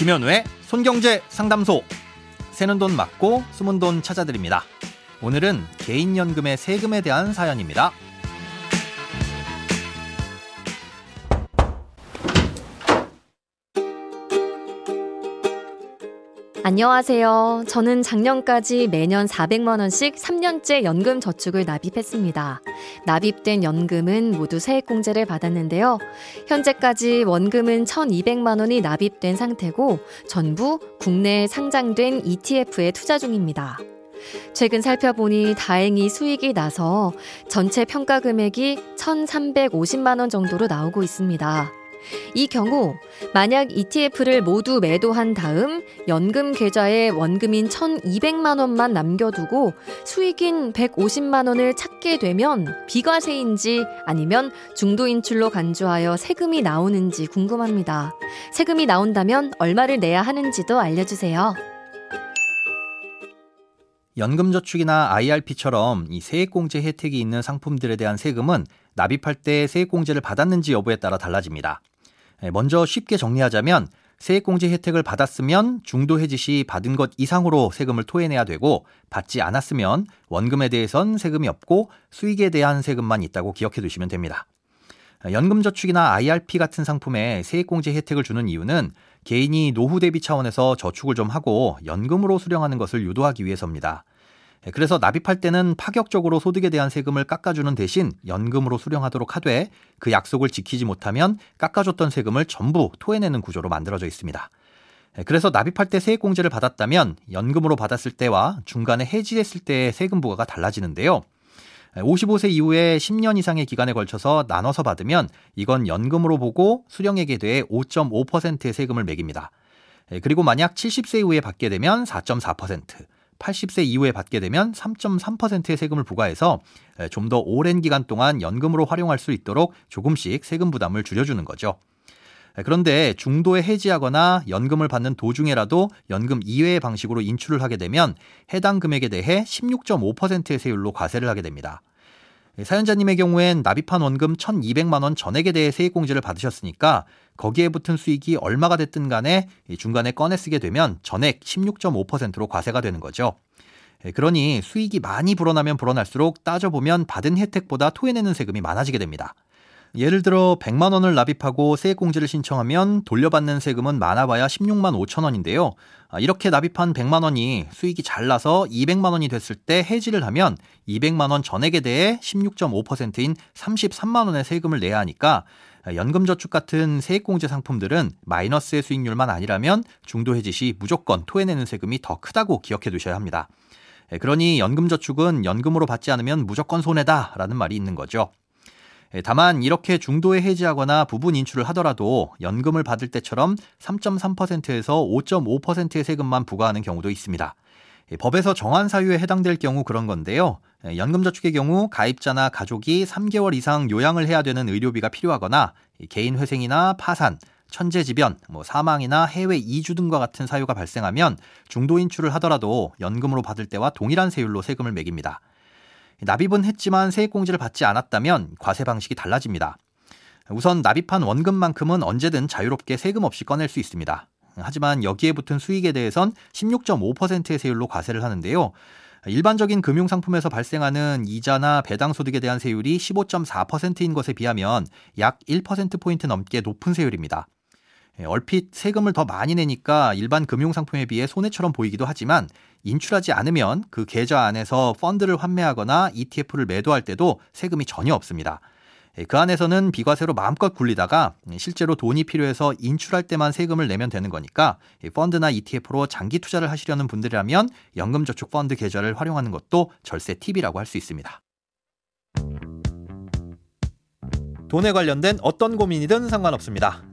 김현우의 손경제 상담소. 새는 돈 맞고 숨은 돈 찾아드립니다. 오늘은 개인연금의 세금에 대한 사연입니다. 안녕하세요. 저는 작년까지 매년 400만원씩 3년째 연금 저축을 납입했습니다. 납입된 연금은 모두 세액공제를 받았는데요. 현재까지 원금은 1200만원이 납입된 상태고 전부 국내에 상장된 ETF에 투자 중입니다. 최근 살펴보니 다행히 수익이 나서 전체 평가 금액이 1,350만 원 정도로 나오고 있습니다. 이 경우 만약 ETF를 모두 매도한 다음 연금 계좌에 원금인 1,200만 원만 남겨두고 수익인 150만 원을 찾게 되면 비과세인지 아니면 중도 인출로 간주하여 세금이 나오는지 궁금합니다. 세금이 나온다면 얼마를 내야 하는지도 알려주세요. 연금저축이나 IRP처럼 이 세액공제 혜택이 있는 상품들에 대한 세금은 납입할 때 세액공제를 받았는지 여부에 따라 달라집니다. 예, 먼저 쉽게 정리하자면 세액공제 혜택을 받았으면 중도 해지 시 받은 것 이상으로 세금을 토해내야 되고 받지 않았으면 원금에 대해선 세금이 없고 수익에 대한 세금만 있다고 기억해 두시면 됩니다. 연금저축이나 IRP 같은 상품에 세액공제 혜택을 주는 이유는 개인이 노후 대비 차원에서 저축을 좀 하고 연금으로 수령하는 것을 유도하기 위해서입니다. 예, 그래서 납입할 때는 파격적으로 소득에 대한 세금을 깎아주는 대신 연금으로 수령하도록 하되 그 약속을 지키지 못하면 깎아줬던 세금을 전부 토해내는 구조로 만들어져 있습니다. 예, 그래서 납입할 때 세액공제를 받았다면 연금으로 받았을 때와 중간에 해지했을 때의 세금 부과가 달라지는데요. 55세 예, 이후에 10년 이상의 기간에 걸쳐서 나눠서 받으면 이건 연금으로 보고 수령액에 대해 5.5%의 세금을 매깁니다. 그리고 만약 70세 이후에 받게 되면 4.4%, 80세 이후에 받게 되면 3.3%의 세금을 부과해서 좀 더 오랜 기간 동안 연금으로 활용할 수 있도록 조금씩 세금 부담을 줄여주는 거죠. 그런데 중도에 해지하거나 연금을 받는 도중에라도 연금 이외의 방식으로 인출을 하게 되면 해당 금액에 대해 16.5%의 세율로 과세를 하게 됩니다. 사연자님의 경우엔 납입한 원금 1,200만 원 전액에 대해 세액공제를 받으셨으니까 거기에 붙은 수익이 얼마가 됐든 간에 중간에 꺼내 쓰게 되면 전액 16.5%로 과세가 되는 거죠. 예, 그러니 수익이 많이 불어나면 불어날수록 따져보면 받은 혜택보다 토해내는 세금이 많아지게 됩니다. 예를 들어 100만 원을 납입하고 세액공제를 신청하면 돌려받는 세금은 많아봐야 16만 5천 원인데요. 아, 이렇게 납입한 100만 원이 수익이 잘 나서 200만 원이 됐을 때 해지를 하면 200만 원 전액에 대해 16.5%인 33만 원의 세금을 내야 하니까 연금저축 같은 세액공제 상품들은 마이너스의 수익률만 아니라면 중도 해지 시 무조건 토해내는 세금이 더 크다고 기억해 두셔야 합니다. 그러니 연금저축은 연금으로 받지 않으면 무조건 손해다라는 말이 있는 거죠. 예, 다만 이렇게 중도에 해지하거나 부분 인출을 하더라도 연금을 받을 때처럼 3.3%에서 5.5%의 세금만 부과하는 경우도 있습니다. 예, 법에서 정한 사유에 해당될 경우 그런 건데요. 예, 연금저축의 경우 가입자나 가족이 3개월 이상 요양을 해야 되는 의료비가 필요하거나 개인 회생이나 파산, 천재지변, 뭐 사망이나 해외 이주 등과 같은 사유가 발생하면 중도 인출을 하더라도 연금으로 받을 때와 동일한 세율로 세금을 매깁니다. 납입은 했지만 세액공제를 받지 않았다면 과세 방식이 달라집니다. 우선 납입한 원금만큼은 언제든 자유롭게 세금 없이 꺼낼 수 있습니다. 하지만 여기에 붙은 수익에 대해선 16.5%의 세율로 과세를 하는데요. 일반적인 금융상품에서 발생하는 이자나 배당소득에 대한 세율이 15.4%인 것에 비하면 약 1%포인트 넘게 높은 세율입니다. 예, 얼핏 세금을 더 많이 내니까 일반 금융상품에 비해 손해처럼 보이기도 하지만 인출하지 않으면 그 계좌 안에서 펀드를 환매하거나 ETF를 매도할 때도 세금이 전혀 없습니다. 예, 그 안에서는 비과세로 마음껏 굴리다가 실제로 돈이 필요해서 인출할 때만 세금을 내면 되는 거니까 펀드나 ETF로 장기 투자를 하시려는 분들이라면 연금저축펀드 계좌를 활용하는 것도 절세 팁이라고 할 수 있습니다. 돈에 관련된 어떤 고민이든 상관없습니다.